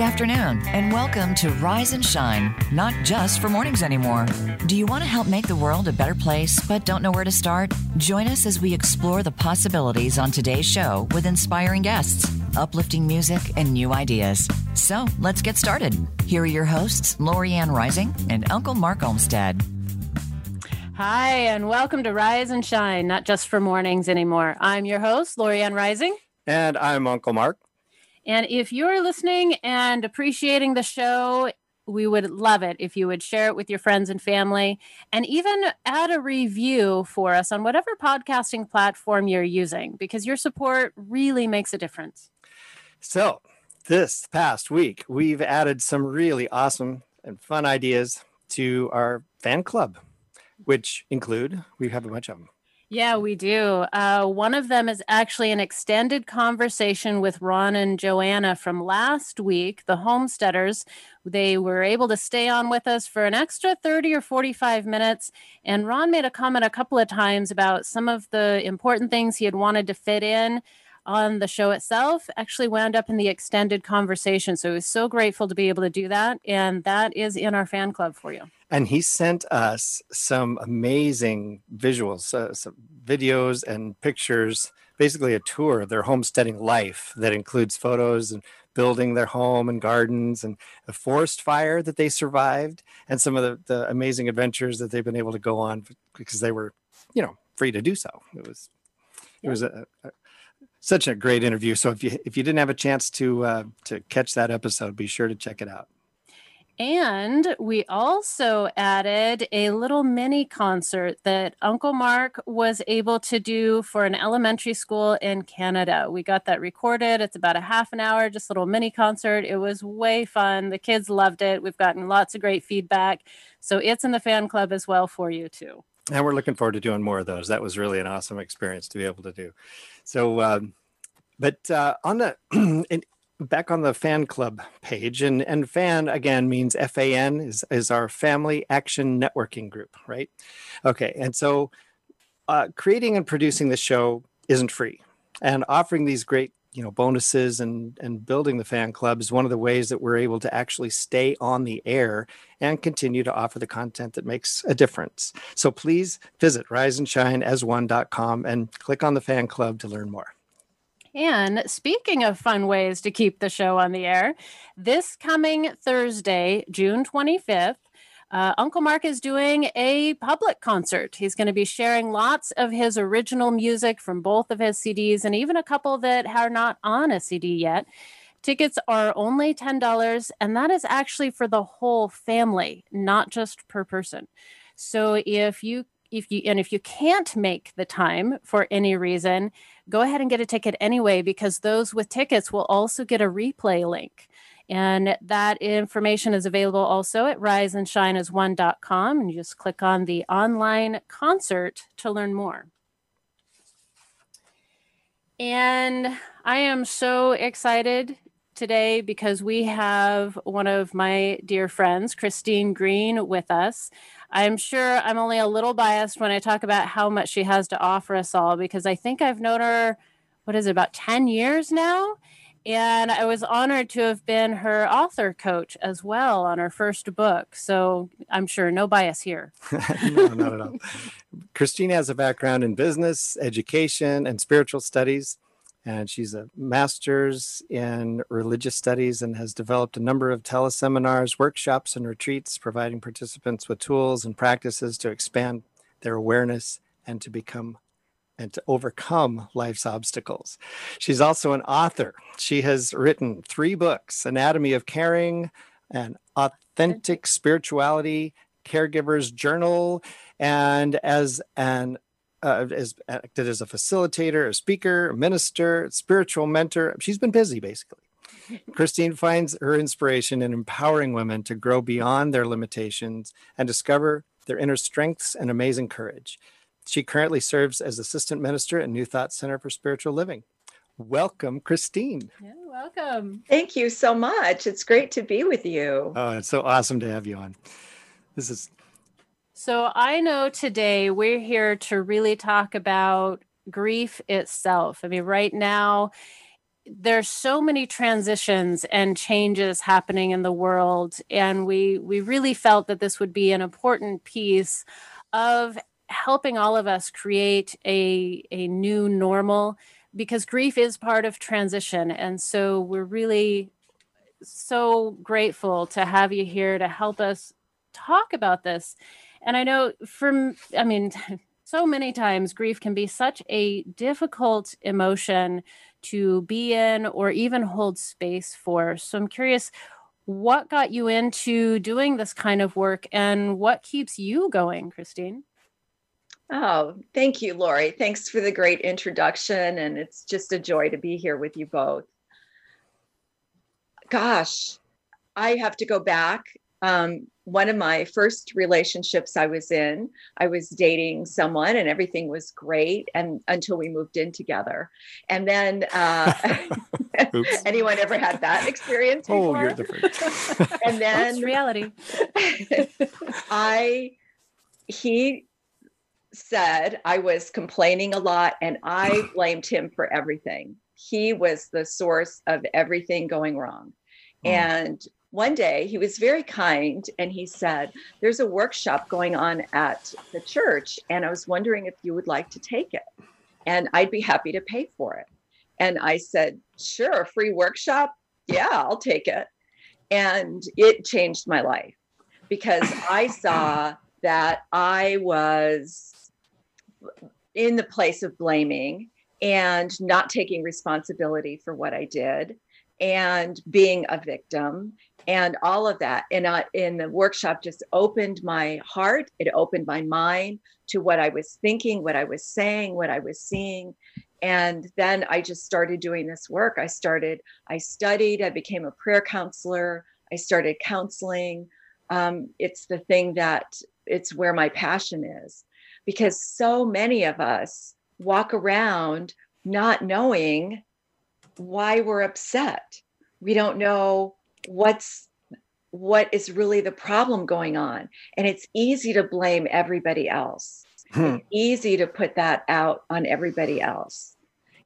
Good afternoon, and welcome to Rise and Shine, not just for mornings anymore. Do you want to help make the world a better place but don't know where to start? Join us as we explore the possibilities on today's show with inspiring guests, uplifting music, and new ideas. So let's get started. Here are your hosts, Lorianne Rising and Uncle Mark Olmstead. Hi, and welcome to Rise and Shine, not just for mornings anymore. I'm your host, Lorianne Rising. And I'm Uncle Mark. And if you're listening and appreciating the show, we would love it if you would share it with your friends and family and even add a review for us on whatever podcasting platform you're using because your support really makes a difference. So, this past week, we've added some really awesome and fun ideas to our fan club, which include we have a bunch of them. Yeah, we do. Uh, one of them is actually an extended conversation with Ron and Joanna from last week, the homesteaders. They were able to stay on with us for an extra 30 or 45 minutes. And Ron made a comment a couple of times about some of the important things he had wanted to fit in on the show itself actually wound up in the extended conversation. So I was so grateful to be able to do that. And that is in our fan club for you. And he sent us some amazing visuals, uh, some videos and pictures, basically a tour of their homesteading life that includes photos and building their home and gardens and a forest fire that they survived and some of the, the amazing adventures that they've been able to go on because they were, you know, free to do so. It was, it was a, a such a great interview. So if you if you didn't have a chance to uh, to catch that episode, be sure to check it out. And we also added a little mini concert that Uncle Mark was able to do for an elementary school in Canada. We got that recorded. It's about a half an hour, just a little mini concert. It was way fun. The kids loved it. We've gotten lots of great feedback. So it's in the fan club as well for you too. And we're looking forward to doing more of those. That was really an awesome experience to be able to do. So, um, but uh, on the in, back on the fan club page, and and fan again means F A N is is our Family Action Networking Group, right? Okay, and so uh, creating and producing the show isn't free, and offering these great you know bonuses and and building the fan club is one of the ways that we're able to actually stay on the air and continue to offer the content that makes a difference so please visit riseandshineas1.com and click on the fan club to learn more and speaking of fun ways to keep the show on the air, this coming Thursday, June 25th, uh, Uncle Mark is doing a public concert. He's going to be sharing lots of his original music from both of his CDs and even a couple that are not on a CD yet. Tickets are only $10, and that is actually for the whole family, not just per person. So if you if you and if you can't make the time for any reason, go ahead and get a ticket anyway because those with tickets will also get a replay link. And that information is available also at riseandshineas1.com. And you just click on the online concert to learn more. And I am so excited today because we have one of my dear friends, Christine Green, with us. I'm sure I'm only a little biased when I talk about how much she has to offer us all because I think I've known her, what is it, about 10 years now? And I was honored to have been her author coach as well on her first book. So I'm sure no bias here. no, not at all. Christine has a background in business, education, and spiritual studies and she's a master's in religious studies and has developed a number of teleseminars, workshops, and retreats, providing participants with tools and practices to expand their awareness and to become and to overcome life's obstacles. She's also an author. She has written three books Anatomy of Caring and Authentic Spirituality, Caregiver's Journal, and as an uh, has acted as a facilitator, a speaker, a minister, a spiritual mentor. She's been busy basically. Christine finds her inspiration in empowering women to grow beyond their limitations and discover their inner strengths and amazing courage. She currently serves as assistant minister at New Thought Center for Spiritual Living. Welcome, Christine. Yeah, welcome. Thank you so much. It's great to be with you. Oh, it's so awesome to have you on. This is so I know today we're here to really talk about grief itself. I mean, right now, there's so many transitions and changes happening in the world and we we really felt that this would be an important piece of helping all of us create a a new normal because grief is part of transition and so we're really so grateful to have you here to help us talk about this and i know from i mean so many times grief can be such a difficult emotion to be in or even hold space for. So I'm curious what got you into doing this kind of work and what keeps you going, Christine? Oh, thank you, Lori. Thanks for the great introduction. And it's just a joy to be here with you both. Gosh, I have to go back um, one of my first relationships I was in, I was dating someone and everything was great and until we moved in together. And then uh, anyone ever had that experience? Before? Oh, you're different. and then That's reality. I he said I was complaining a lot and I blamed him for everything. He was the source of everything going wrong. Mm. And one day he was very kind and he said, There's a workshop going on at the church, and I was wondering if you would like to take it. And I'd be happy to pay for it. And I said, Sure, free workshop. Yeah, I'll take it. And it changed my life because I saw that I was in the place of blaming and not taking responsibility for what I did and being a victim and all of that. And in the workshop just opened my heart. It opened my mind to what i was thinking what i was saying what i was seeing. And then i just started doing this work. I started i studied i became a prayer counselor. I started counseling. Um, it's the thing that it's where my passion is because so many of us walk around not knowing why we're upset. We don't know what's what is really the problem going on. And it's easy to blame everybody else. Hmm. it's easy to put that out on everybody else.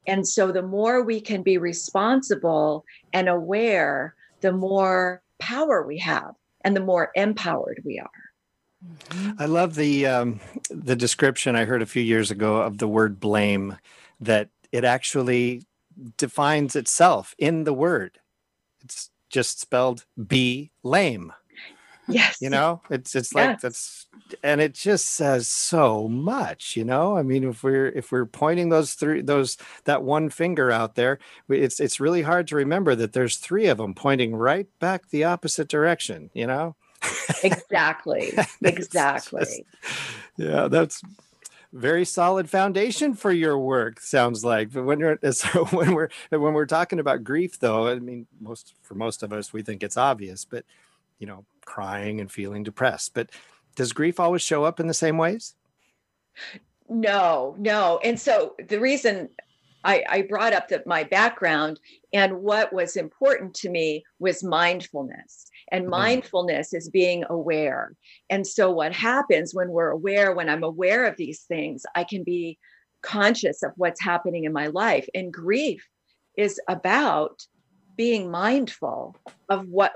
And so the more we can be responsible and aware the more power we have and the more empowered we are. Mm-hmm. I love the um, the description I heard a few years ago of the word blame that it actually defines itself in the word. It's just spelled be lame. Yes. You know, it's it's like that's and it just says so much, you know? I mean, if we're if we're pointing those three those that one finger out there, it's it's really hard to remember that there's three of them pointing right back the opposite direction, you know? Exactly. exactly. Just, yeah, that's very solid foundation for your work sounds like. But when you're so when we're when we're talking about grief though i mean most for most of us we think it's obvious but you know crying and feeling depressed. But does grief always show up in the same ways? No no. And so the reason I, I brought up that my background and what was important to me was mindfulness and mm-hmm. mindfulness is being aware. And so, what happens when we're aware, when I'm aware of these things, I can be conscious of what's happening in my life. And grief is about being mindful of what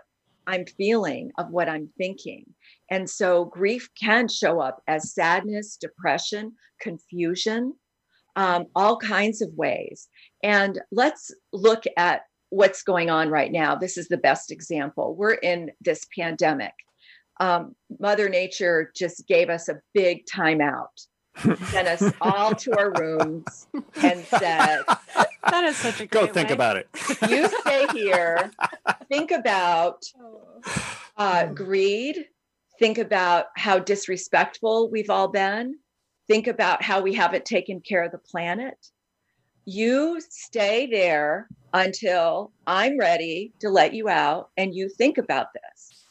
I'm feeling, of what I'm thinking. And so, grief can show up as sadness, depression, confusion, um, all kinds of ways. And let's look at what's going on right now. This is the best example. We're in this pandemic. Um, Mother Nature just gave us a big timeout, sent us all to our rooms, and said, "That is such a go think way. about it. you stay here. Think about uh, greed. Think about how disrespectful we've all been. Think about how we haven't taken care of the planet you stay there until I'm ready to let you out and you think about this.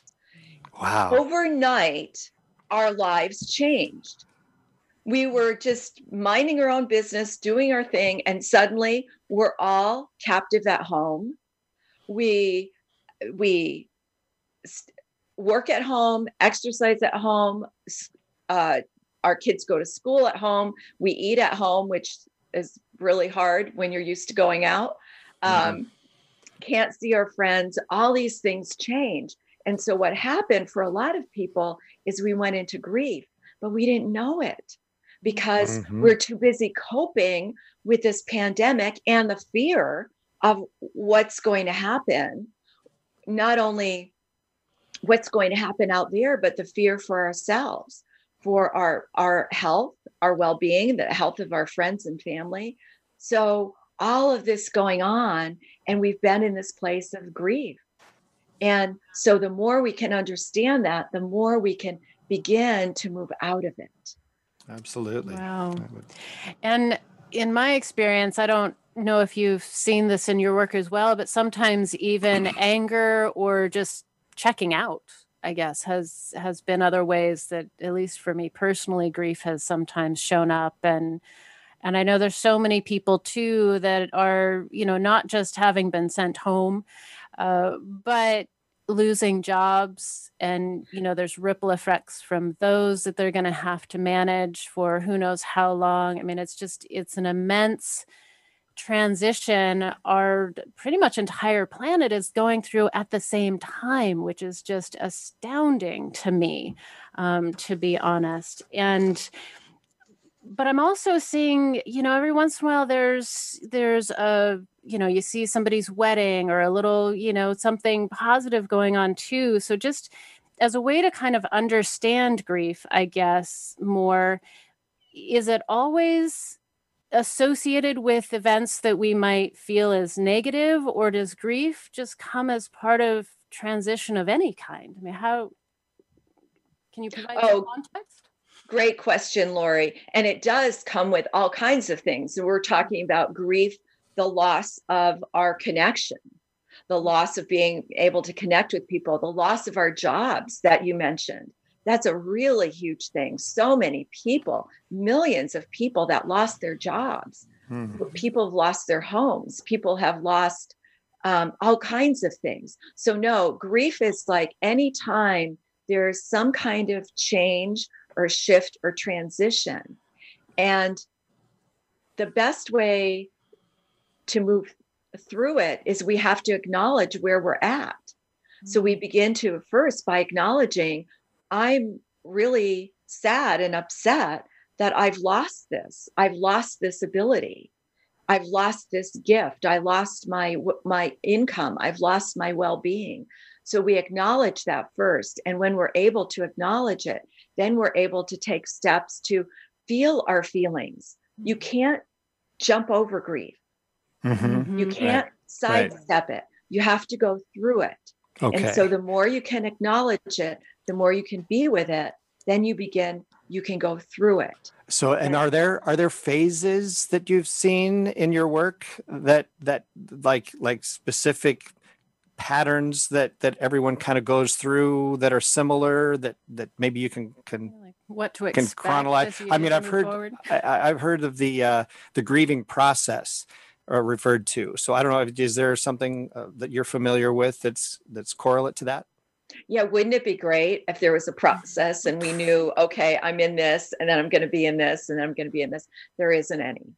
Wow. Overnight, our lives changed. We were just minding our own business, doing our thing, and suddenly we're all captive at home. We we work at home, exercise at home. Uh, our kids go to school at home. We eat at home, which is really hard when you're used to going out. um, mm-hmm. can't see our friends, all these things change. And so, what happened for a lot of people is we went into grief, but we didn't know it because mm-hmm. we're too busy coping with this pandemic and the fear of what's going to happen. Not only what's going to happen out there, but the fear for ourselves, for our, our health, our well being, the health of our friends and family. So, all of this going on, and we've been in this place of grief. And so, the more we can understand that, the more we can begin to move out of it. Absolutely. Wow. And in my experience, I don't know if you've seen this in your work as well, but sometimes even anger or just checking out, I guess, has has been other ways that, at least for me personally, grief has sometimes shown up. And and I know there's so many people too that are, you know, not just having been sent home, uh, but losing jobs and you know there's ripple effects from those that they're going to have to manage for who knows how long. I mean it's just it's an immense transition. Our pretty much entire planet is going through at the same time which is just astounding to me um, to be honest. And but i'm also seeing you know every once in a while there's there's a you know you see somebody's wedding or a little you know something positive going on too. So just as a way to kind of understand grief i guess more is it always associated with events that we might feel as negative or does grief just come as part of transition of any kind? I mean how can you provide oh, context great question lori and it does come with all kinds of things we're talking about grief the loss of our connection, the loss of being able to connect with people, the loss of our jobs that you mentioned. That's a really huge thing. So many people, millions of people that lost their jobs. Hmm. People have lost their homes. People have lost um, all kinds of things. So, no, grief is like anytime there's some kind of change or shift or transition. And the best way to move through it is we have to acknowledge where we're at. So we mm-hmm. begin to first by acknowledging I'm really sad and upset that I've lost this. I've lost this ability. I've lost this gift. I lost my my income. I've lost my well-being. So we acknowledge that first and when we're able to acknowledge it, then we're able to take steps to feel our feelings. You mm-hmm. can't jump over grief. Mm-hmm. You can't right. sidestep right. it. You have to go through it. Okay. And so the more you can acknowledge it, the more you can be with it, then you begin you can go through it. So and are there are there phases that you've seen in your work that that like like specific patterns that that everyone kind of goes through that are similar that that maybe you can can like what to expect can chronologize i mean i've heard I, have heard of the uh the grieving process are referred to. So I don't know. Is there something uh, that you're familiar with that's that's correlate to that? Yeah, wouldn't it be great if there was a process and we knew, okay, I'm in this, and then I'm going to be in this, and then I'm going to be in this. There isn't any.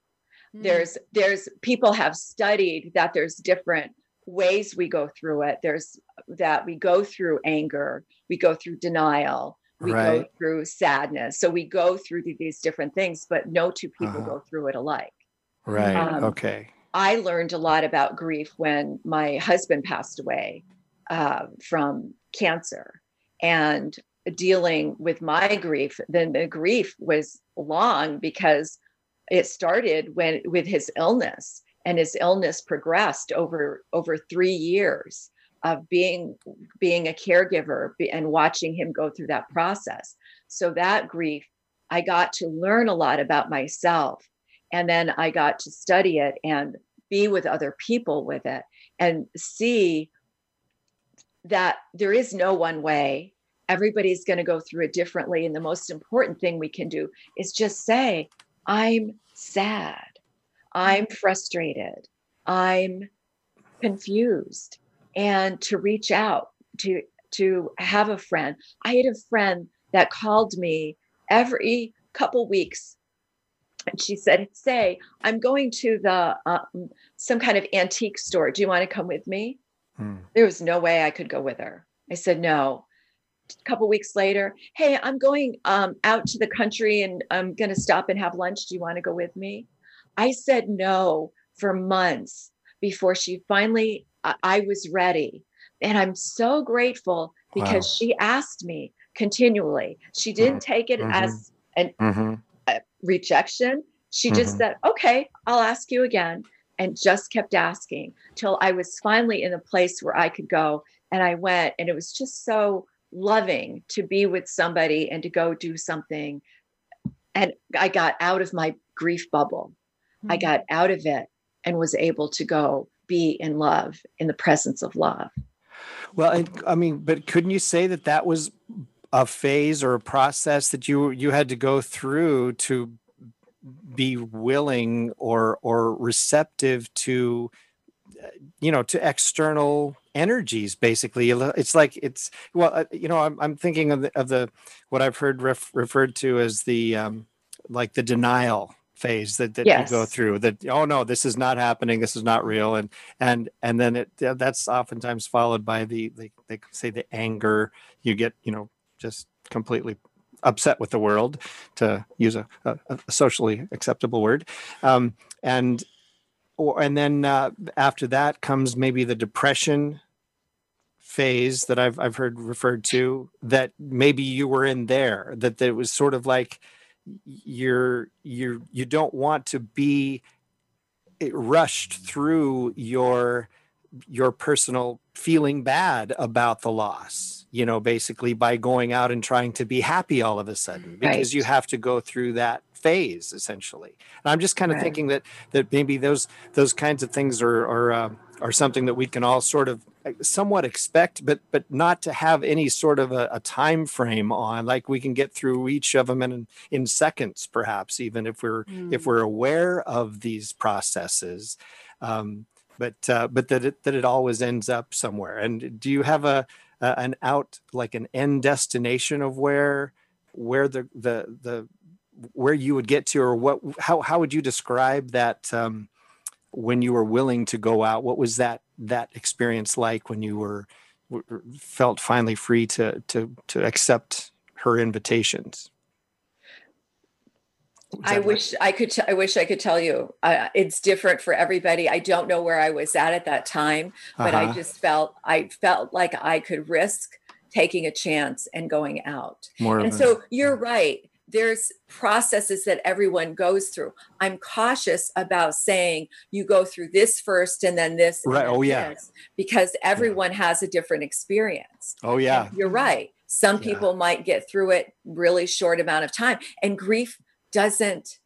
Mm. There's there's people have studied that there's different ways we go through it. There's that we go through anger, we go through denial, we right. go through sadness. So we go through these different things, but no two people uh-huh. go through it alike. Right. Um, okay. I learned a lot about grief when my husband passed away uh, from cancer and dealing with my grief. Then the grief was long because it started when with his illness and his illness progressed over over three years of being being a caregiver and watching him go through that process so that grief i got to learn a lot about myself and then I got to study it and be with other people with it and see that there is no one way. Everybody's going to go through it differently. And the most important thing we can do is just say, I'm sad. I'm frustrated. I'm confused. And to reach out to to have a friend. I had a friend that called me every couple weeks and she said, "Say, I'm going to the um, some kind of antique store. Do you want to come with me?" Hmm. There was no way I could go with her. I said no. A couple weeks later, hey, I'm going um, out to the country and I'm going to stop and have lunch. Do you want to go with me? I said no for months before she finally, I, I was ready. And I'm so grateful because wow. she asked me continually. She didn't mm-hmm. take it mm-hmm. as an mm-hmm. rejection. She just mm-hmm. said, okay, I'll ask you again. And just kept asking till I was finally in a place where I could go. And I went, and it was just so loving to be with somebody and to go do something. And I got out of my grief bubble. I mm-hmm. got out of it and was able to go be in love in the presence of love. Well, I, I mean, but couldn't you say that that was a phase or a process that you you had to go through to be willing or or receptive to you know to external energies basically it's like it's well uh, you know i'm, I'm thinking of the, of the what i've heard ref, referred to as the um like the denial phase that, that yes. you go through that oh no this is not happening this is not real and and and then it that's oftentimes followed by the they, they say the anger you get you know just completely upset with the world to use a, a, a socially acceptable word um, and or and then uh, after that comes maybe the depression phase that I've I've heard referred to that maybe you were in there that, that it was sort of like you're you you don't want to be rushed through your your personal feeling bad about the loss you know basically by going out and trying to be happy all of a sudden because right. you have to go through that phase essentially and i'm just kind of right. thinking that that maybe those those kinds of things are are uh, are something that we can all sort of somewhat expect but but not to have any sort of a, a, time frame on like we can get through each of them in in seconds perhaps even if we're mm. if we're aware of these processes um, but uh, but that it, that it always ends up somewhere and do you have a, a an out like an end destination of where where the the the where you would get to or what how how would you describe that um, when you were willing to go out what was that that experience like when you were felt finally free to to to accept her invitations I like? wish I could. T- I wish I could tell you. Uh, it's different for everybody. I don't know where I was at at that time, but uh-huh. I just felt. I felt like I could risk taking a chance and going out. More and so you're right there's processes that everyone goes through. I'm cautious about saying you go through this first and then this. Right. Then oh, yeah. Because everyone yeah. has a different experience. Oh, yeah. And you're right. Some people might get through it really short amount of time and grief doesn't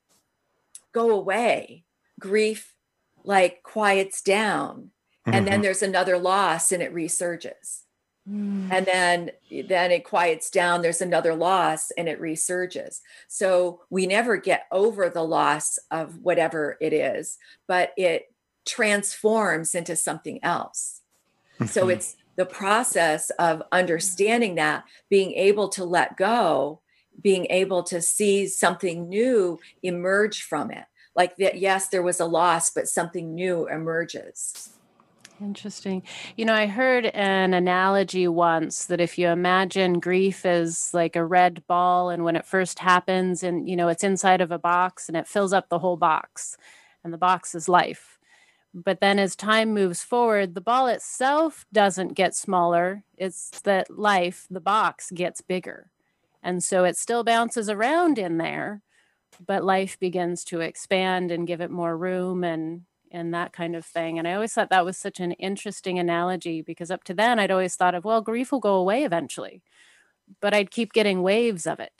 go away. Grief like quiets down and mm-hmm. then there's another loss and it resurges. Mm. And then then it quiets down there's another loss and it resurges. So we never get over the loss of whatever it is, but it transforms into something else. So mm-hmm. it's the process of understanding that, being able to let go, being able to see something new emerge from it. Like that, yes, there was a loss, but something new emerges. Interesting. You know, I heard an analogy once that if you imagine grief is like a red ball, and when it first happens, and you know, it's inside of a box and it fills up the whole box, and the box is life. But then as time moves forward, the ball itself doesn't get smaller. It's that life, the box, gets bigger. And so it still bounces around in there, but life begins to expand and give it more room and and that kind of thing. And I always thought that was such an interesting analogy because up to then I'd always thought of, well, grief will go away eventually, but I'd keep getting waves of it.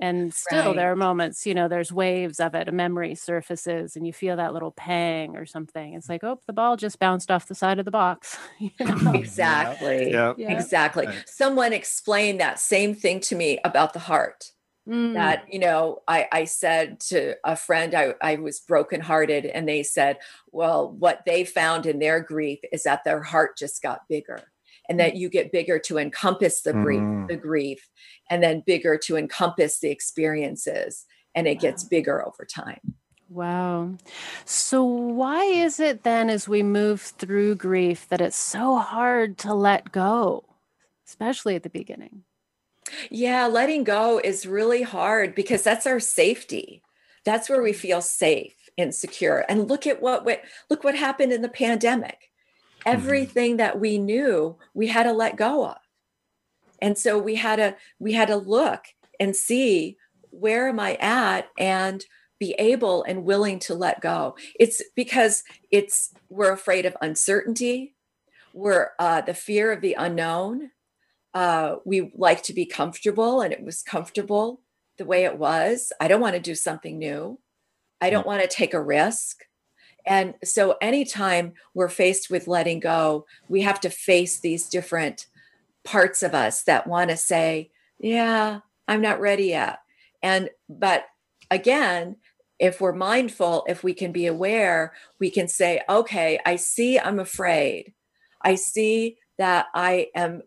And still, right. there are moments, you know, there's waves of it, a memory surfaces, and you feel that little pang or something. It's mm. like, oh, the ball just bounced off the side of the box. you know? Exactly. Yeah. yeah. Exactly. Right. Someone explained that same thing to me about the heart Mm. That, you know, I, I said to a friend, I, I was brokenhearted, and they said, well, what they found in their grief is that their heart just got bigger and that you get bigger to encompass the grief, mm. the grief, and then bigger to encompass the experiences, and it gets bigger over time. Wow. So, why is it then, as we move through grief, that it's so hard to let go, especially at the beginning? Yeah, letting go is really hard because that's our safety. That's where we feel safe and secure. And look at what, what look what happened in the pandemic. Mm-hmm. Everything that we knew, we had to let go of. And so we had to we had to look and see where am I at and be able and willing to let go. It's because it's we're afraid of uncertainty. We're uh, the fear of the unknown. Uh, we like to be comfortable, and it was comfortable the way it was. I don't want to do something new. I don't want to take a risk. And so, anytime we're faced with letting go, we have to face these different parts of us that want to say, Yeah, I'm not ready yet. And, but again, if we're mindful, if we can be aware, we can say, okay, I see I'm afraid. I see that I am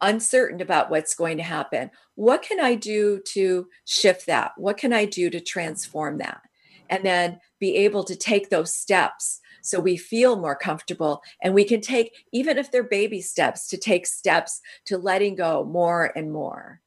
uncertain about what's going to happen. What can I do to shift that? What can I do to transform that? And then be able to take those steps so we feel more comfortable and we can take, even if they're baby steps, to take steps to letting go more and more.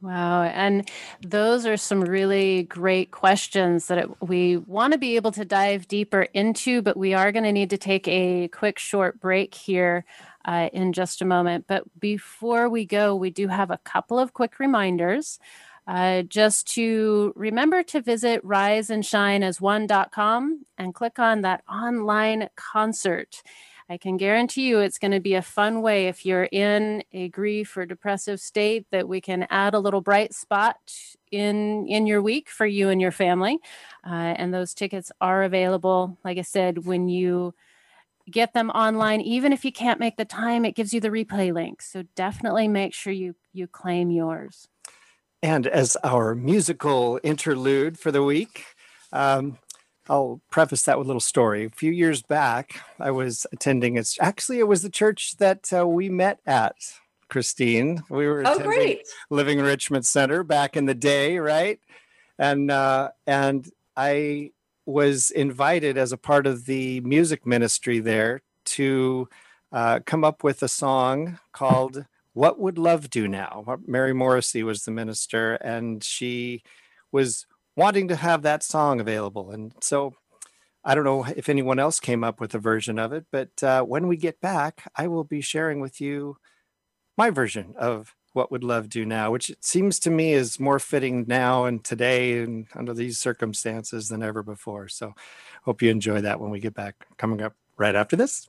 Wow. And those are some really great questions that it, we want to be able to dive deeper into, but we are going to need to take a quick short break here uh, in just a moment. But before we go, we do have a couple of quick reminders. Uh, just to remember to visit riseandshineas1.com and click on that online concert. I can guarantee you it's going to be a fun way if you're in a grief or depressive state that we can add a little bright spot in in your week for you and your family. Uh, and those tickets are available. Like I said, when you get them online, even if you can't make the time, it gives you the replay link. So definitely make sure you you claim yours. And as our musical interlude for the week, um, I'll preface that with a little story. A few years back, I was attending. It's actually it was the church that uh, we met at. Christine, we were oh, great. Living Enrichment Center back in the day, right? And uh, and I was invited as a part of the music ministry there to uh, come up with a song called "What Would Love Do Now." Mary Morrissey was the minister, and she was wanting to have that song available. And so I don't know if anyone else came up with a version of it, but uh, when we get back, I will be sharing with you my version of what would love do now, which it seems to me is more fitting now and today and under these circumstances than ever before. So hope you enjoy that when we get back coming up right after this.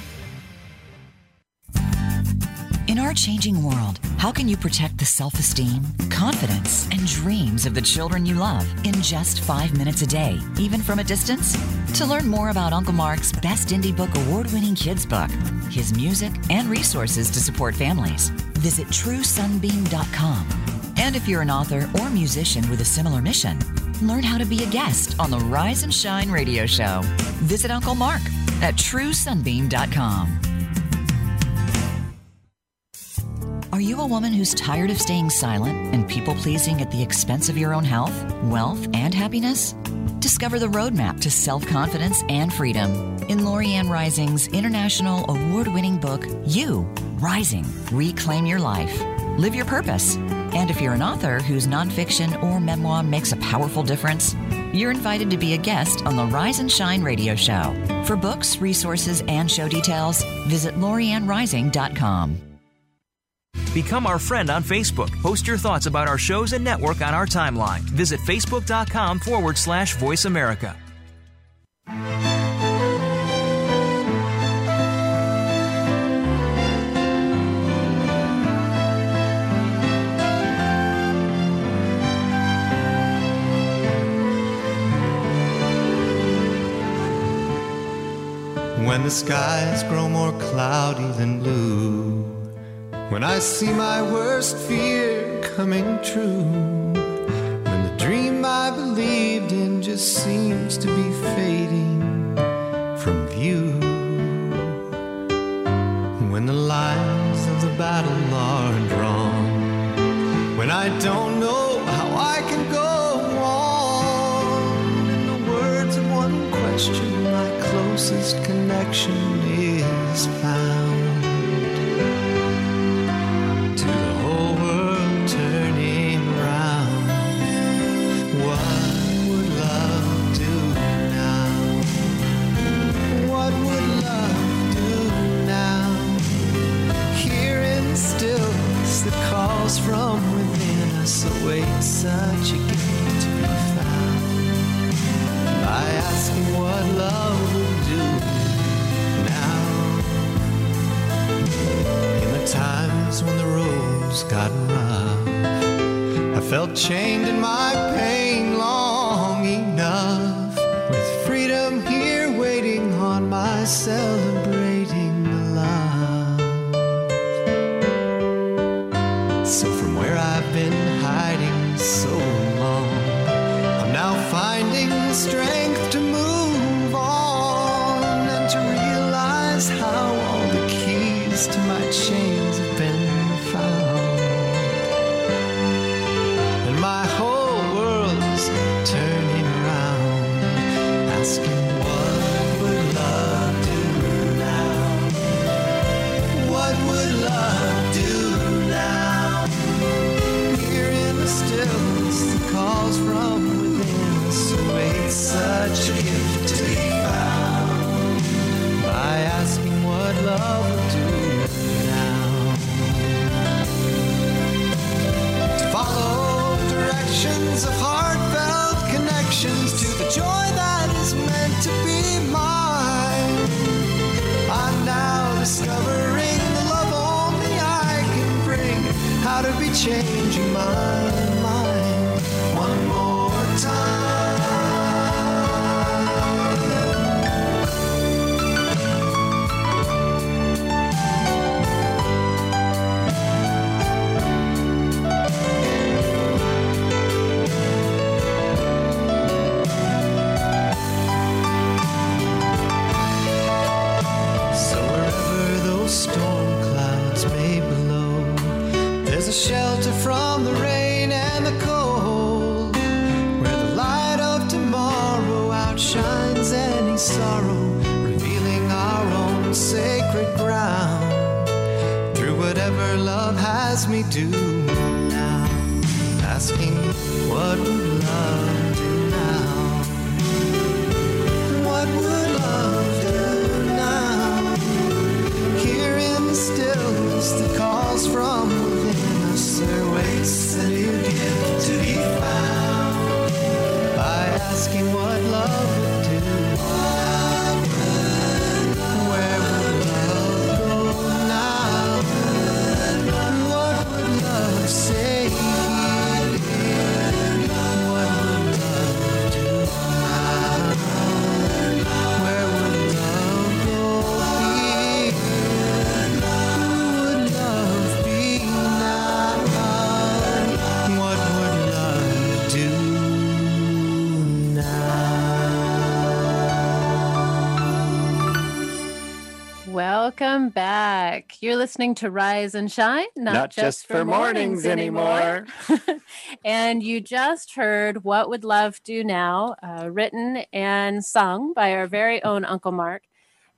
In our changing world, how can you protect the self esteem, confidence, and dreams of the children you love in just five minutes a day, even from a distance? To learn more about Uncle Mark's Best Indie Book award winning kids book, his music, and resources to support families, visit truesunbeam.com. And if you're an author or musician with a similar mission, learn how to be a guest on the Rise and Shine radio show. Visit Uncle Mark at truesunbeam.com. Are you a woman who's tired of staying silent and people pleasing at the expense of your own health, wealth, and happiness? Discover the roadmap to self confidence and freedom in Lorianne Rising's international award winning book, You Rising Reclaim Your Life. Live your purpose. And if you're an author whose nonfiction or memoir makes a powerful difference, you're invited to be a guest on the Rise and Shine radio show. For books, resources, and show details, visit loriannerising.com. Become our friend on Facebook. Post your thoughts about our shows and network on our timeline. Visit facebook.com forward slash voice America. When the skies grow more cloudy than blue when I see my worst fear coming true, when the dream I believed in just seems to be fading from view, when the lines of the battle are drawn, when I don't know how I can go on, the words of one question, my closest connection from within us awaits such a gift to be found by asking what love would do now. In the times when the roads got rough, I felt chained in my pain long enough. With freedom here waiting on my changing Welcome back. You're listening to Rise and Shine, not, Not just for mornings anymore. and you just heard What Would Love Do Now, uh, written and sung by our very own Uncle Mark.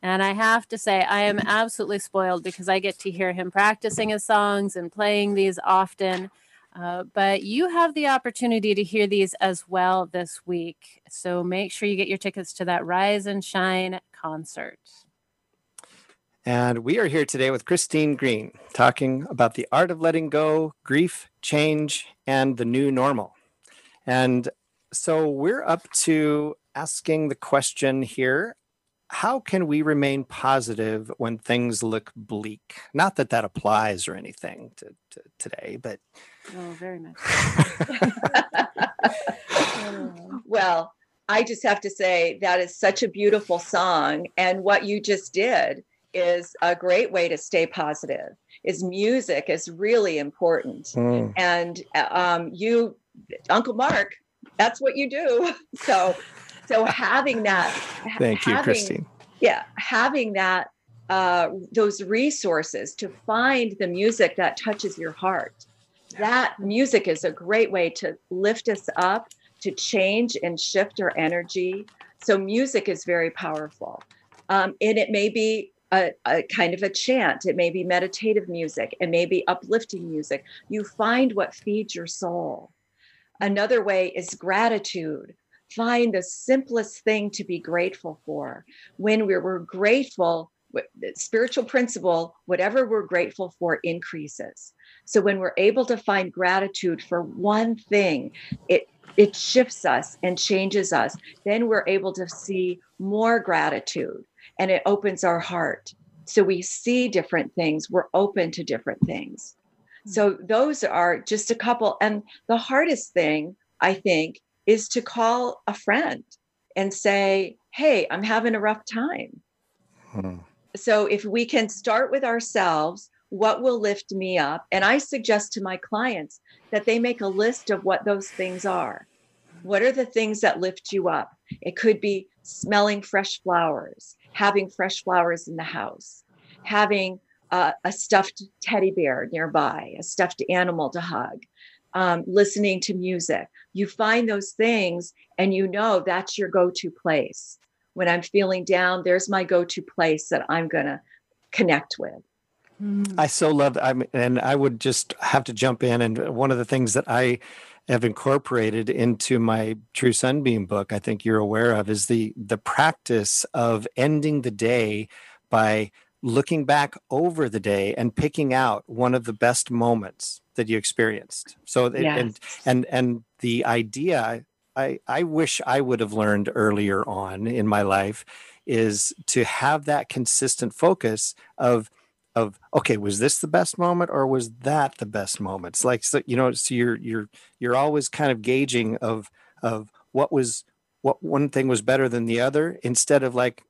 And I have to say, I am absolutely spoiled because I get to hear him practicing his songs and playing these often. Uh, but you have the opportunity to hear these as well this week. So make sure you get your tickets to that Rise and Shine concert. And we are here today with Christine Green talking about the art of letting go, grief, change, and the new normal. And so we're up to asking the question here how can we remain positive when things look bleak? Not that that applies or anything to, to today, but Oh, very much. well, I just have to say that is such a beautiful song. And what you just did is a great way to stay positive. Is music is really important. Mm. And um, you, Uncle Mark, that's what you do. So, so having that. Thank you, Christine. yeah having that uh those resources to find the music that touches your heart that music is a great way to lift us up to change and shift our energy so music is very powerful um, and it may be a, a kind of a chant. It may be meditative music. It may be uplifting music. You find what feeds your soul. Another way is gratitude. Find the simplest thing to be grateful for. When we're, we're grateful spiritual principle whatever we're grateful for increases. So when we're able to find gratitude for one thing it it shifts us and changes us. Then we're able to see more gratitude and it opens our heart. So we see different things. We're open to different things. So those are just a couple. And the hardest thing i think is to call a friend and say hey i'm having a rough time. Hmm. so if we can start with ourselves what will lift me up? And i suggest to my clients that they make a list of what those things are. What are the things that lift you up? It could be smelling fresh flowers having fresh flowers in the house having uh, a stuffed teddy bear nearby a stuffed animal to hug um, listening to music you find those things and you know that's your go-to place when i'm feeling down there's my go-to place that i'm going to connect with. I so love I mean, and I would just have to jump in and one of the things that I have incorporated into my True Sunbeam book, I think you're aware of, is the the practice of ending the day by looking back over the day and picking out one of the best moments that you experienced. So it- and and and the idea I I wish I would have learned earlier on in my life is to have that consistent focus of of okay was this the best moment or was that the best moment? It's like so you know so you're you're you're always kind of gauging of of what was what one thing was better than the other instead of like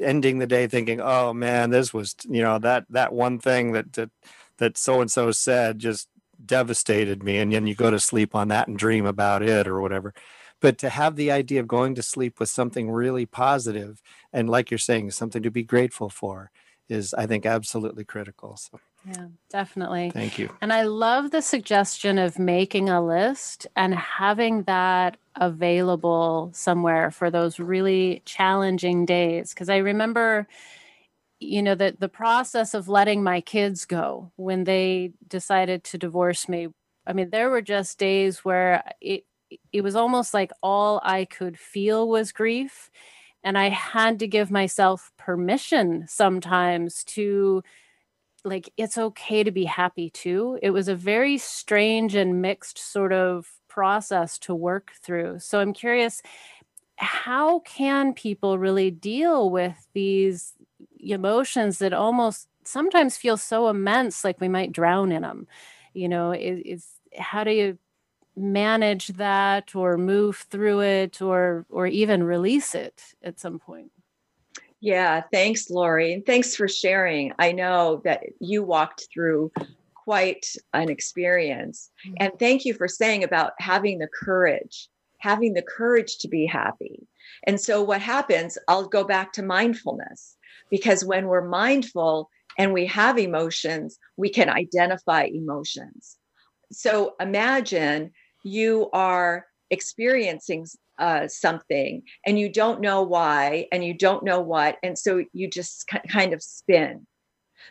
ending the day thinking oh man this was you know that that one thing that that that so and so said just devastated me and then you go to sleep on that and dream about it or whatever. But to have the idea of going to sleep with something really positive and like you're saying something to be grateful for is i think absolutely critical so Yeah, definitely. thank you And I love the suggestion of making a list and having that available somewhere for those really challenging days. Because I remember, you know, that the process of letting my kids go when they decided to divorce me. I mean, there were just days where it it was almost like all I could feel was grief. And I had to give myself permission sometimes to like it's okay to be happy too. It was a very strange and mixed sort of process to work through. So I'm curious how can people really deal with these emotions that almost sometimes feel so immense like we might drown in them? You know, is, is how do you manage that or move through it or or even release it at some point? Yeah, thanks, Lori. And thanks for sharing. I know that you walked through quite an experience. Mhm. And thank you for saying about having the courage, having the courage to be happy. And so, what happens, I'll go back to mindfulness because when we're mindful and we have emotions, we can identify emotions. So, imagine you are experiencing uh, something and you don't know why and you don't know what and so you just ki- kind of spin.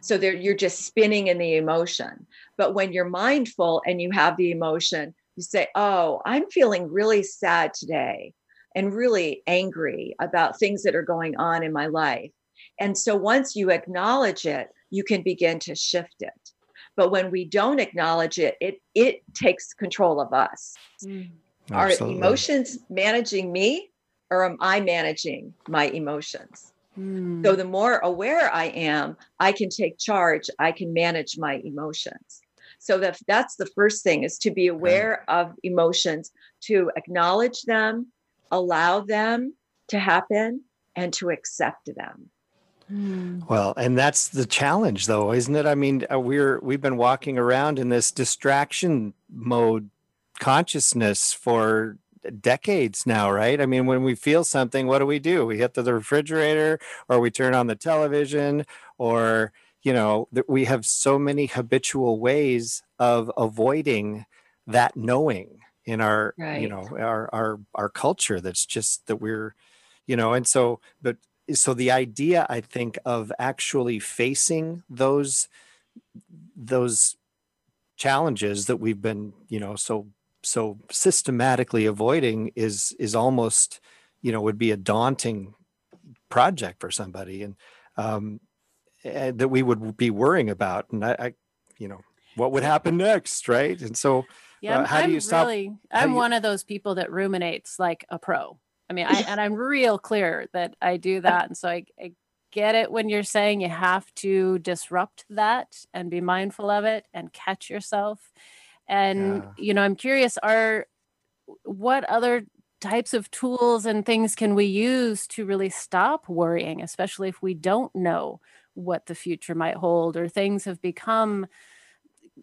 So there you're just spinning in the emotion. But when you're mindful and you have the emotion you say oh i'm feeling really sad today and really angry about things that are going on in my life. And so once you acknowledge it you can begin to shift it but when we don't acknowledge it it it takes control of us are Absolutely. emotions managing me or am I managing my emotions? Mm. So the more aware I am, I can take charge, I can manage my emotions. So that that's the first thing is to be aware of emotions, to acknowledge them, allow them to happen and to accept them. Well, and that's the challenge, though, isn't it? I mean, uh, we're we've been walking around in this distraction mode consciousness for decades now, right? I mean, when we feel something, what do we do? We hit the refrigerator, or we turn on the television, or you know, that we have so many habitual ways of avoiding that knowing in our, you know, our our our culture. That's just that we're, you know, and so, but so the idea i think of actually facing those those challenges that we've been you know so so systematically avoiding is is almost you know would be a daunting project for somebody and um and that we would be worrying about and i, I you know what would happen next right and so Yeah, Uh, I'm, how do I'm you stop- really, I'm you- one of those people that ruminates like a pro. I mean, I, and I'm real clear that I do uh, that. And so I, I get it when you're saying you have to disrupt that and be mindful of it and catch yourself. And, Yeah. you know, I'm curious, are what other types of tools and things can we use to really stop worrying, especially if we don't know what the future might hold or things have become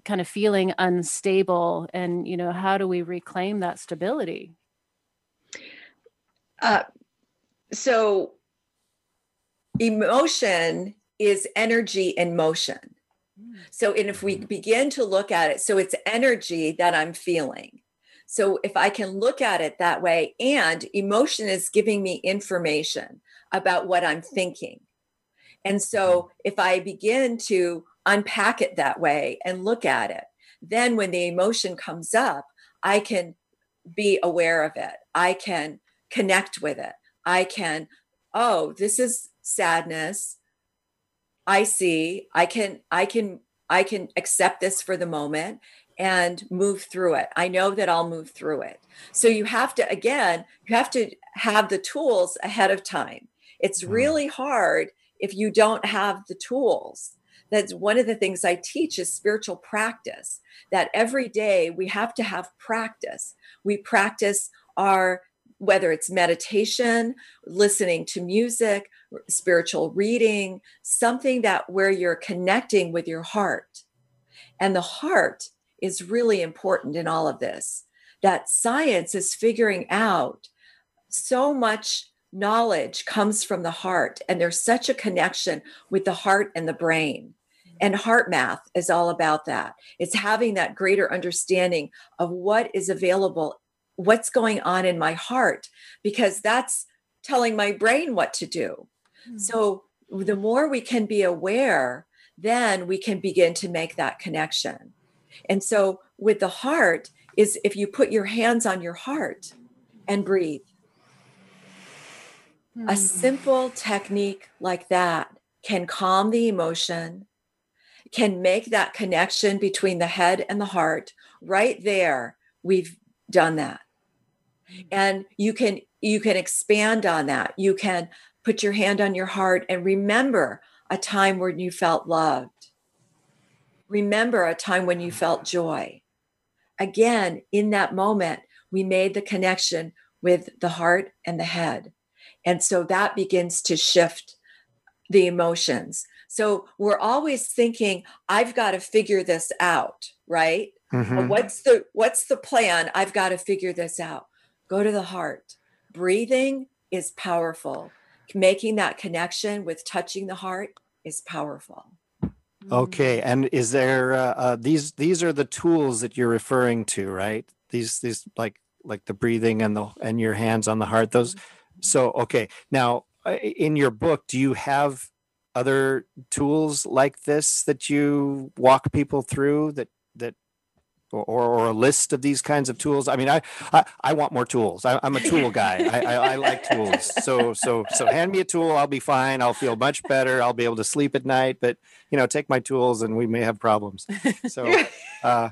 kind of feeling unstable and you know how do we reclaim that stability Uh, so, emotion is energy in motion. So, and if we begin to look at it, so it's energy that I'm feeling. So, if I can look at it that way, and emotion is giving me information about what I'm thinking. And so, if I begin to unpack it that way and look at it, then when the emotion comes up, I can be aware of it. I can connect with it. I can, oh, this is sadness. I see. I can, I can, I can accept this for the moment and move through it. I know that I'll move through it. So you have to, again, you have to have the tools ahead of time. It's Mm. really hard if you don't have the tools. That's one of the things I teach is spiritual practice, that every day we have to have practice. We practice our whether it's meditation, listening to music, spiritual reading, something that where you're connecting with your heart. And the heart is really important in all of this. That science is figuring out so much knowledge comes from the heart, and there's such a connection with the heart and the brain. And HeartMath is all about that. It's having that greater understanding of what is available what's going on in my heart because that's telling my brain what to do. Hmm. So the more we can be aware, then we can begin to make that connection. And so with the heart is if you put your hands on your heart and breathe. A hmm. simple technique like that can calm the emotion, can make that connection between the head and the heart. Right there, we've done that and you can you can expand on that. You can put your hand on your heart and remember a time when you felt loved. Remember a time when you felt joy. Again in that moment we made the connection with the heart and the head. And so that begins to shift the emotions. So we're always thinking i've got to figure this out right? Mhm. what's the what's the plan? I've got to figure this out go to the heart breathing is powerful making that connection with touching the heart is powerful Okay, and is there uh, uh, these these are the tools that you're referring to, right? These these like like the breathing and the and your hands on the heart. Those. So okay, now uh, in your book, do you have other tools like this that you walk people through that that or, or a list of these kinds of tools? I mean, I I, I want more tools. I, I'm a tool guy. I, I, I like tools. So so so hand me a tool. I'll be fine. I'll feel much better. I'll be able to sleep at night. But you know, take my tools and we may have problems. So, uh,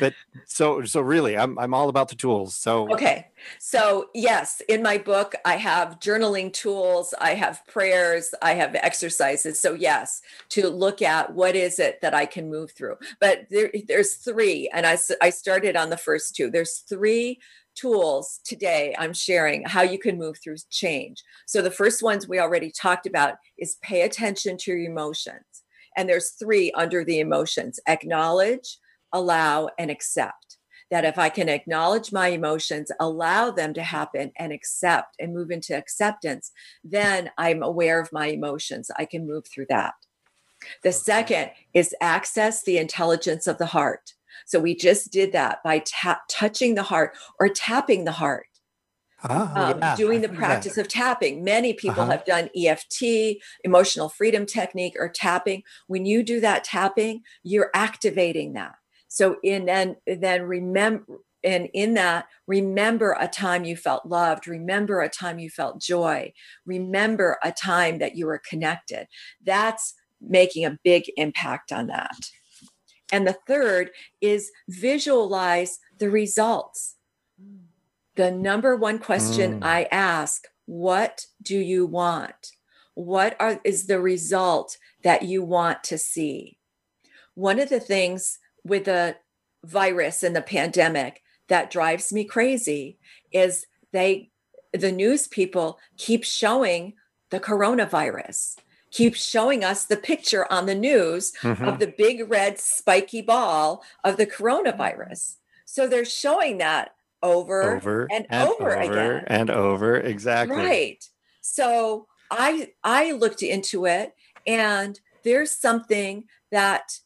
but so so really, I'm I'm all about the tools. So Okay. So, yes, in my book, I have journaling tools, I have prayers, I have exercises. So, yes, to look at what is it that I can move through. But there, there's three, and I, I started on the first two. There's three tools today I'm sharing how you can move through change. So the first ones we already talked about is pay attention to your emotions. And there's three under the emotions acknowledge, allow, and accept. That if I can acknowledge my emotions, allow them to happen, and accept and move into acceptance, then I'm aware of my emotions. I can move through that. The second is access the intelligence of the heart. So we just did that by tap, touching the heart or tapping the heart. Ah, Um, yeah, doing the practice of tapping. Many people Uh-huh. have done EFT, emotional freedom technique, or tapping. When you do that tapping, you're activating that. So in then then remember and in that remember a time you felt loved remember a time you felt joy remember a time that you were connected that's making a big impact on that and the third is visualize the results the number one question Mm. I ask, what do you want? What are is the result that you want to see? One of the things with the virus and the pandemic that drives me crazy is they the news people keep showing the coronavirus keep showing us the picture on the news Mhm. of the big red spiky ball of the coronavirus so they're showing that over, over and over again. and over exactly Right. So I I looked into it and there's something that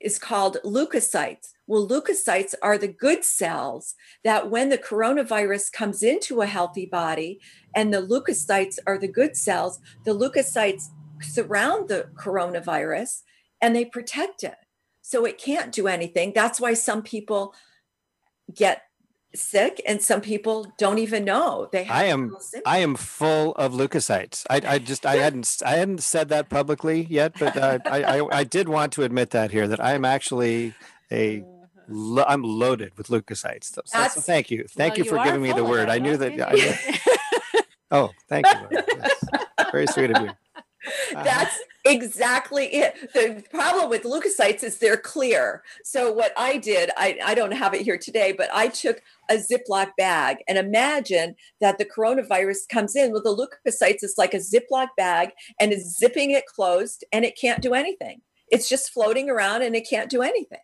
is called leukocytes. Well, leukocytes are the good cells that when the coronavirus comes into a healthy body and the leukocytes are the good cells, the leukocytes surround the coronavirus and they protect it. So it can't do anything. That's why some people get sick and some people don't even know they have I am. I am full of leukocytes. I, I just I hadn't I hadn't said that publicly yet, but uh, I, I I did want to admit that here that I am actually a lo- I'm loaded with leukocytes. So, so- so thank you, thank Well, you for are giving me the word. it. I knew that. I oh, thank you. Yes. Very sweet of you. Uh-huh. That's exactly it. The problem with leukocytes is they're clear. So what I did, I, I don't have it here today, but I took a Ziploc bag and imagine that the coronavirus comes in with the leukocytes. It's like a Ziploc bag and is zipping it closed and it can't do anything. It's just floating around and it can't do anything.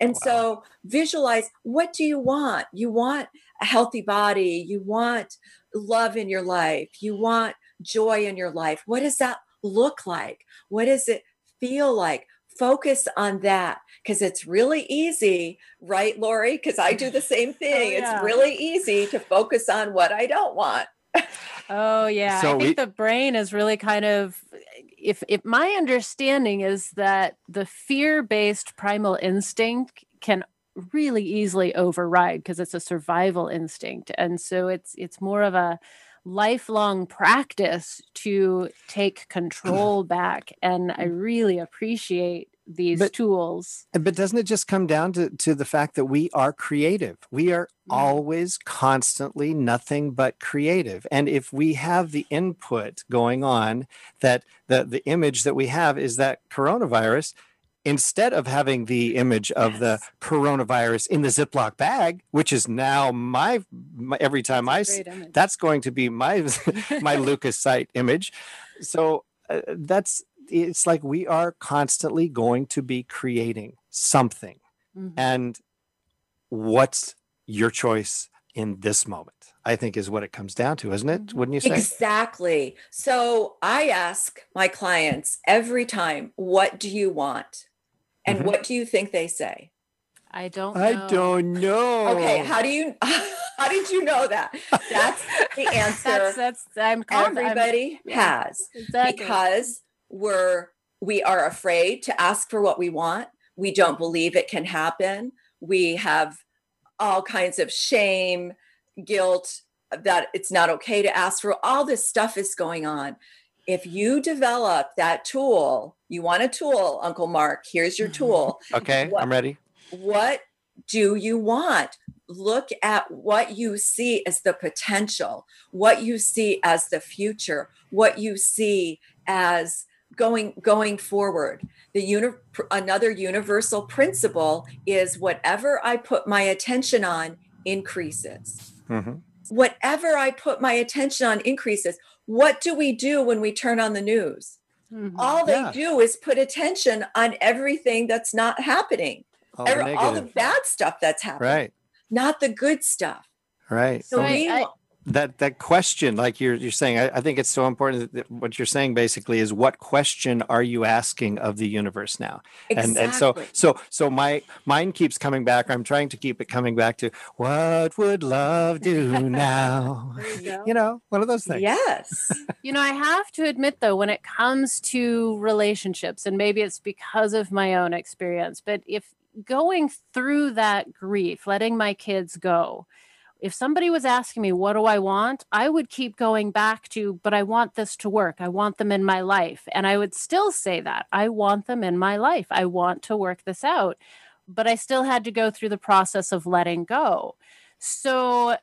And Wow. so visualize what do you want? You want a healthy body. You want love in your life. You want joy in your life. What does that look like? What does it feel like? Focus on that because it's really easy, right, Lori? Because I do the same oh, thing. yeah. It's really easy to focus on what I don't want. Oh yeah, So I think we- the brain is really kind of if if my understanding is that the fear-based primal instinct can really easily override because it's a survival instinct and so it's it's more of a lifelong practice to take control back and I really appreciate these But- tools. But doesn't it just come down to, to the fact that we are creative? We are Mhm. always constantly nothing but creative. And if we have the input going on that the, the image that we have is that coronavirus, instead of having the image of the coronavirus in the Ziploc bag, which is now my, my every time I see, Great that's going to be my my leukocyte image. So uh, that's it's like we are constantly going to be creating something. Mhm. And what's your choice in this moment? I think is what it comes down to, isn't it? Mhm. Wouldn't you say? Exactly. So I ask my clients every time, what do you want? And Mhm. what do you think they say? I don't I don't know. Okay, how do you how did you know that? That's the answer That's that's I'm calm. I'm- everybody has. exactly. because we're we are afraid to ask for what we want we don't believe it can happen we have all kinds of shame guilt that it's not okay to ask for all this stuff is going on if you develop that tool you want a tool uncle mark here's your tool. Okay, What- I'm ready. what do you want? Look at what you see as the potential what you see as the future what you see as going going forward. The uni- another universal principle is whatever i put my attention on increases. Mhm. Whatever I put my attention on increases. What do we do when we turn on the news? Mhm. All they Yeah. do is put attention on everything that's not happening, All the all the bad stuff that's happening, Right. not the good stuff. Right. So Right, we, I- that that question like you're you're saying I, I think it's so important that what you're saying basically is what question are you asking of the universe now? And and so so so my mind keeps coming back. I'm trying to keep it coming back to what would love do now? You you know one of those things. Yes, You know, I have to admit though, when it comes to relationships, and maybe it's because of my own experience, but if going through that grief, letting my kids go, if somebody was asking me, what do I want? I would keep going back to, but I want this to work. I want them in my life. And I would still say that I want them in my life. I want to work this out. But I still had to go through the process of letting go. So,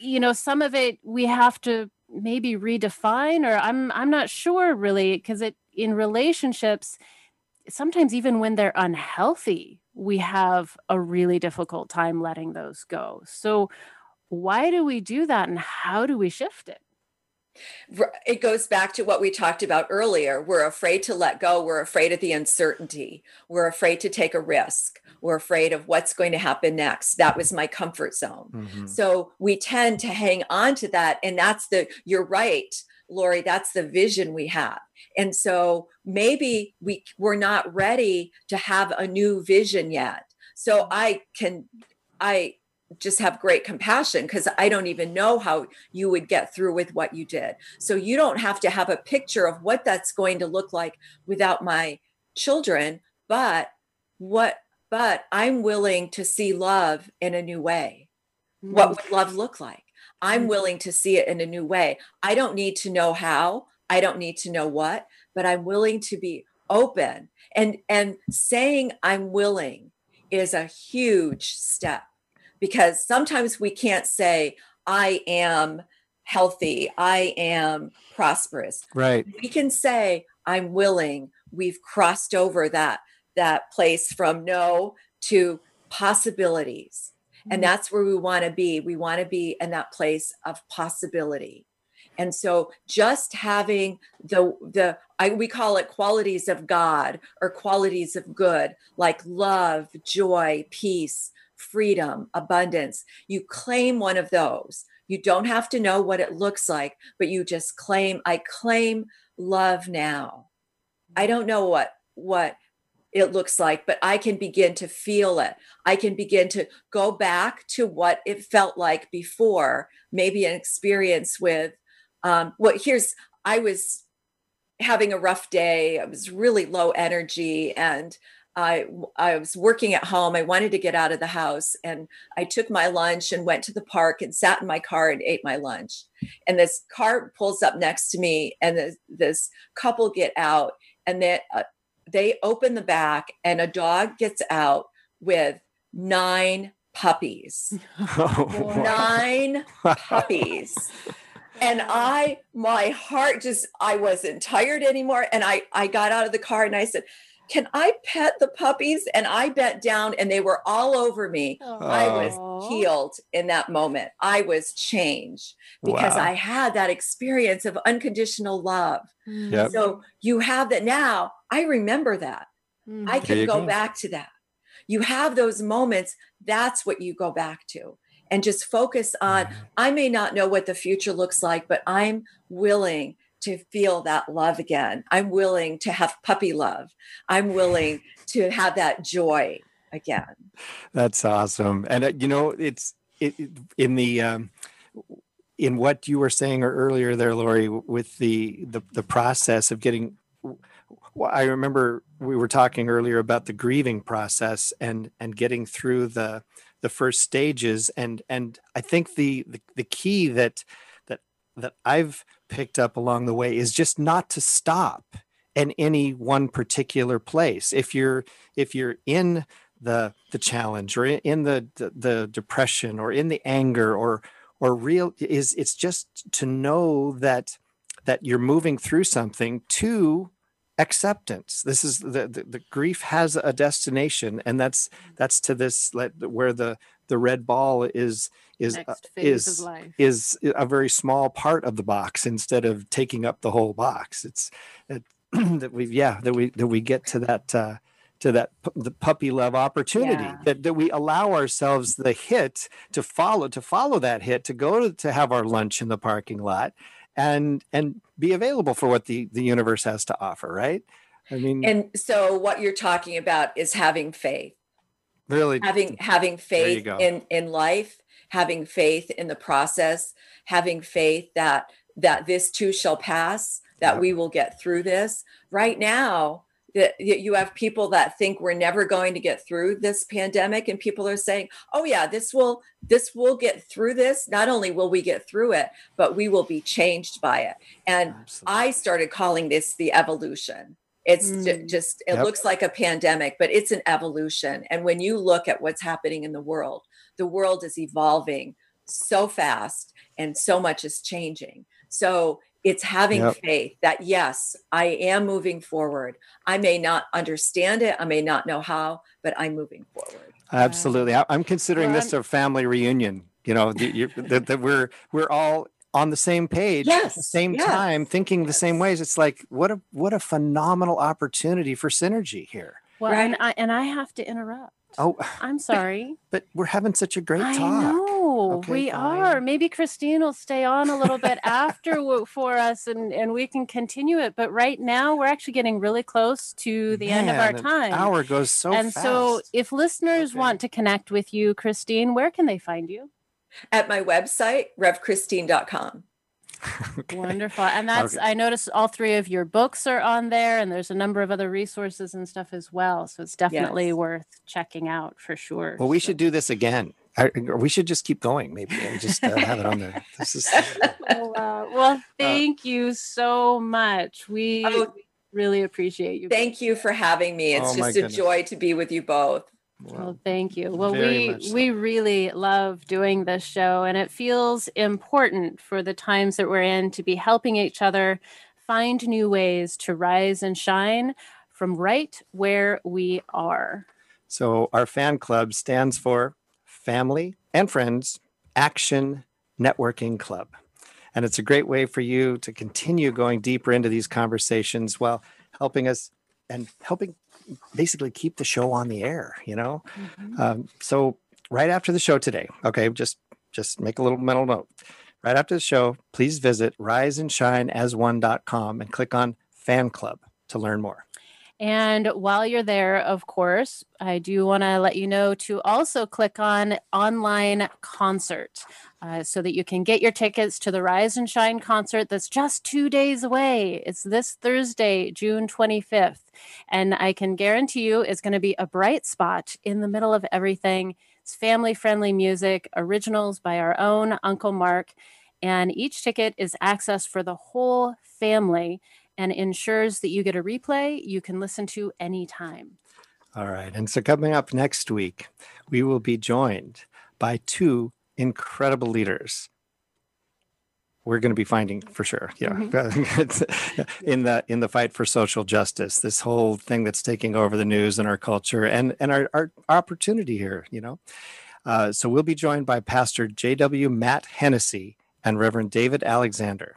you know, some of it we have to maybe redefine or i'm i'm not sure really because it in relationships sometimes even when they're unhealthy we have a really difficult time letting those go so why do we do that and how do we shift it it goes back to what we talked about earlier. We're afraid to let go. We're afraid of the uncertainty. We're afraid to take a risk. We're afraid of what's going to happen next. That was my comfort zone. Mhm. So we tend to hang on to that. And that's the, you're right, Lori, that's the vision we have. And so maybe we, we're not ready to have a new vision yet. So I can, I just have great compassion because I don't even know how you would get through with what you did. So you don't have to have a picture of what that's going to look like without my children, but what, but I'm willing to see love in a new way. What would love look like? I'm Mhm. willing to see it in a new way. I don't need to know how. I don't need to know what but i'm willing to be open. And and saying i'm willing is a huge step because sometimes we can't say i am healthy. I am prosperous. Right. We can say i'm willing. We've crossed over that that place from no to possibilities. And mm. that's where we want to be. We want to be in that place of possibility. And so just having the the I, we call it qualities of god or qualities of good like love joy peace freedom abundance. You claim one of those. You don't have to know what it looks like but you just claim i claim love now. I don't know what what it looks like but i can begin to feel it. I can begin to go back to what it felt like before maybe an experience with um what here's i was having a rough day. I was really low energy and I, I was working at home. I wanted to get out of the house and I took my lunch and went to the park and sat in my car and ate my lunch. And this car pulls up next to me and this, this couple get out and they, uh, they open the back and a dog gets out with nine puppies Oh, nine puppies and i my heart just i wasn't tired anymore and i i got out of the car and i said can i pet the puppies and i bent down and they were all over me i was healed in that moment i was changed because Wow. i had that experience of unconditional love Mm. Yep. so you have that now i remember that Mhm. I can go go. back to that. You have those moments. That's what you go back to. And just focus on Mm-hmm. I may not know what the future looks like, but I'm willing to feel that love again. I'm willing to have puppy love. I'm willing to have that joy again. That's awesome. And uh, you know, it's it, in the um, in what you were saying earlier there, Lori, with the the, the process of getting. I remember we were talking earlier about the grieving process and and getting through the the first stages and and I think the the, the key that that that I've picked up along the way is just not to stop in any one particular place. If you're if you're in the the challenge or in, the, the the depression or in the anger or or real is it's just to know that that you're moving through something to acceptance this is the, the the grief has a destination and that's that's to this where the the red ball is is uh, is is a very small part of the box instead of taking up the whole box. It's it, that we yeah that we that we get to that uh, to that pu- the puppy love opportunity Yeah. that, that we allow ourselves the hit to follow to follow that hit to go to, to have our lunch in the parking lot and and be available for what the the universe has to offer right i mean And so what you're talking about is having faith. Really? Having having faith in in life having faith in the process having faith that that this too shall pass that we will get through this. Right now that you have people that think we're never going to get through this pandemic and people are saying oh yeah this will this will get through this. Not only will we get through it but we will be changed by it. And Absolutely. i started calling this the evolution it's ju- Mm. just it Yep. looks like a pandemic but it's an evolution and when you look at what's happening in the world the world is evolving so fast and so much is changing so it's having Yep. faith that yes i am moving forward i may not understand it i may not know how but i'm moving forward Absolutely. I, I'm considering Well, this a family reunion. You know, the, you, that, that we're we're all on the same page at the same yes, time, thinking the same ways. It's like what a what a phenomenal opportunity for synergy here. Well, Right. and I and I have to interrupt. Oh, I'm sorry. but we're having such a great I talk. know Okay, we fine. are. Maybe Christine will stay on a little bit after for us, and and we can continue it. But right now, we're actually getting really close to the end of our time. Hour goes so and fast. so, if listeners Okay. want to connect with you, Christine, where can they find you? At my website revchristine.com Okay. Wonderful. And that's, Okay. I noticed all three of your books are on there, and there's a number of other resources and stuff as well. So it's definitely Yes. worth checking out for sure. Well, we So- should do this again. I, or we should just keep going, maybe, and just uh, have it on there. This is Oh, wow. Well, thank you so much. We Oh. really appreciate you. thank you for having me it's Oh, just a goodness. joy to be with you both Well, thank you. Well, very we so. we really love doing this show, and it feels important for the times that we're in to be helping each other find new ways to rise and shine from right where we are. So our fan club stands for Family and Friends Action Networking Club. And it's a great way for you to continue going deeper into these conversations while helping us and helping basically keep the show on the air, you know? Um, so right after the show today, okay, just just make a little mental note. Right after the show, please visit riseandshineas1.com and click on fan club to learn more. And while you're there, of course, I do want to let you know to also click on online concert uh, so that you can get your tickets to the Rise and Shine concert that's just two days away. It's this Thursday, June 25th. And I can guarantee you it's going to be a bright spot in the middle of everything. It's family friendly music, originals by our own Uncle Mark. And each ticket is access for the whole family and ensures that you get a replay you can listen to anytime. All right. And so coming up next week, we will be joined by two incredible leaders. We're going to be finding for sure, yeah, in the in the fight for social justice. This whole thing that's taking over the news and our culture and and our, our opportunity here, you know. Uh, so we'll be joined by Pastor J.W. Matt Hennessy and Reverend David Alexander.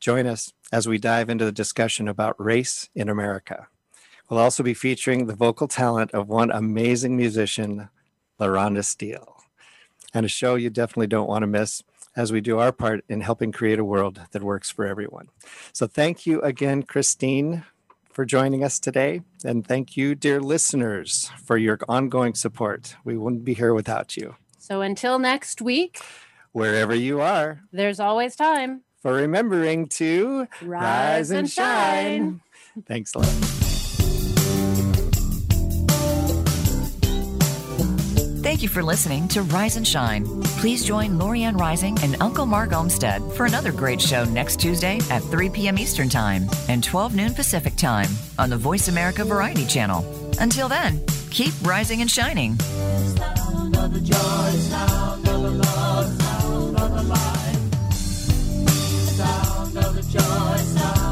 Join us as we dive into the discussion about race in America. We'll also be featuring the vocal talent of one amazing musician, LaRonda Steele, and a show you definitely don't want to miss as we do our part in helping create a world that works for everyone. So, thank you again, Christine, for joining us today. And thank you, dear listeners, for your ongoing support. We wouldn't be here without you. So until next week, Wherever you are, there's always time. For remembering to Rise and shine. Thanks a lot. Thank you for listening to Rise and Shine. Please join Lorianne Rising and Uncle Mark Olmsted for another great show next Tuesday at 3 p.m. Eastern Time and 12 noon Pacific Time on the VoiceAmerica Variety Channel. Until then, keep rising and shining your side.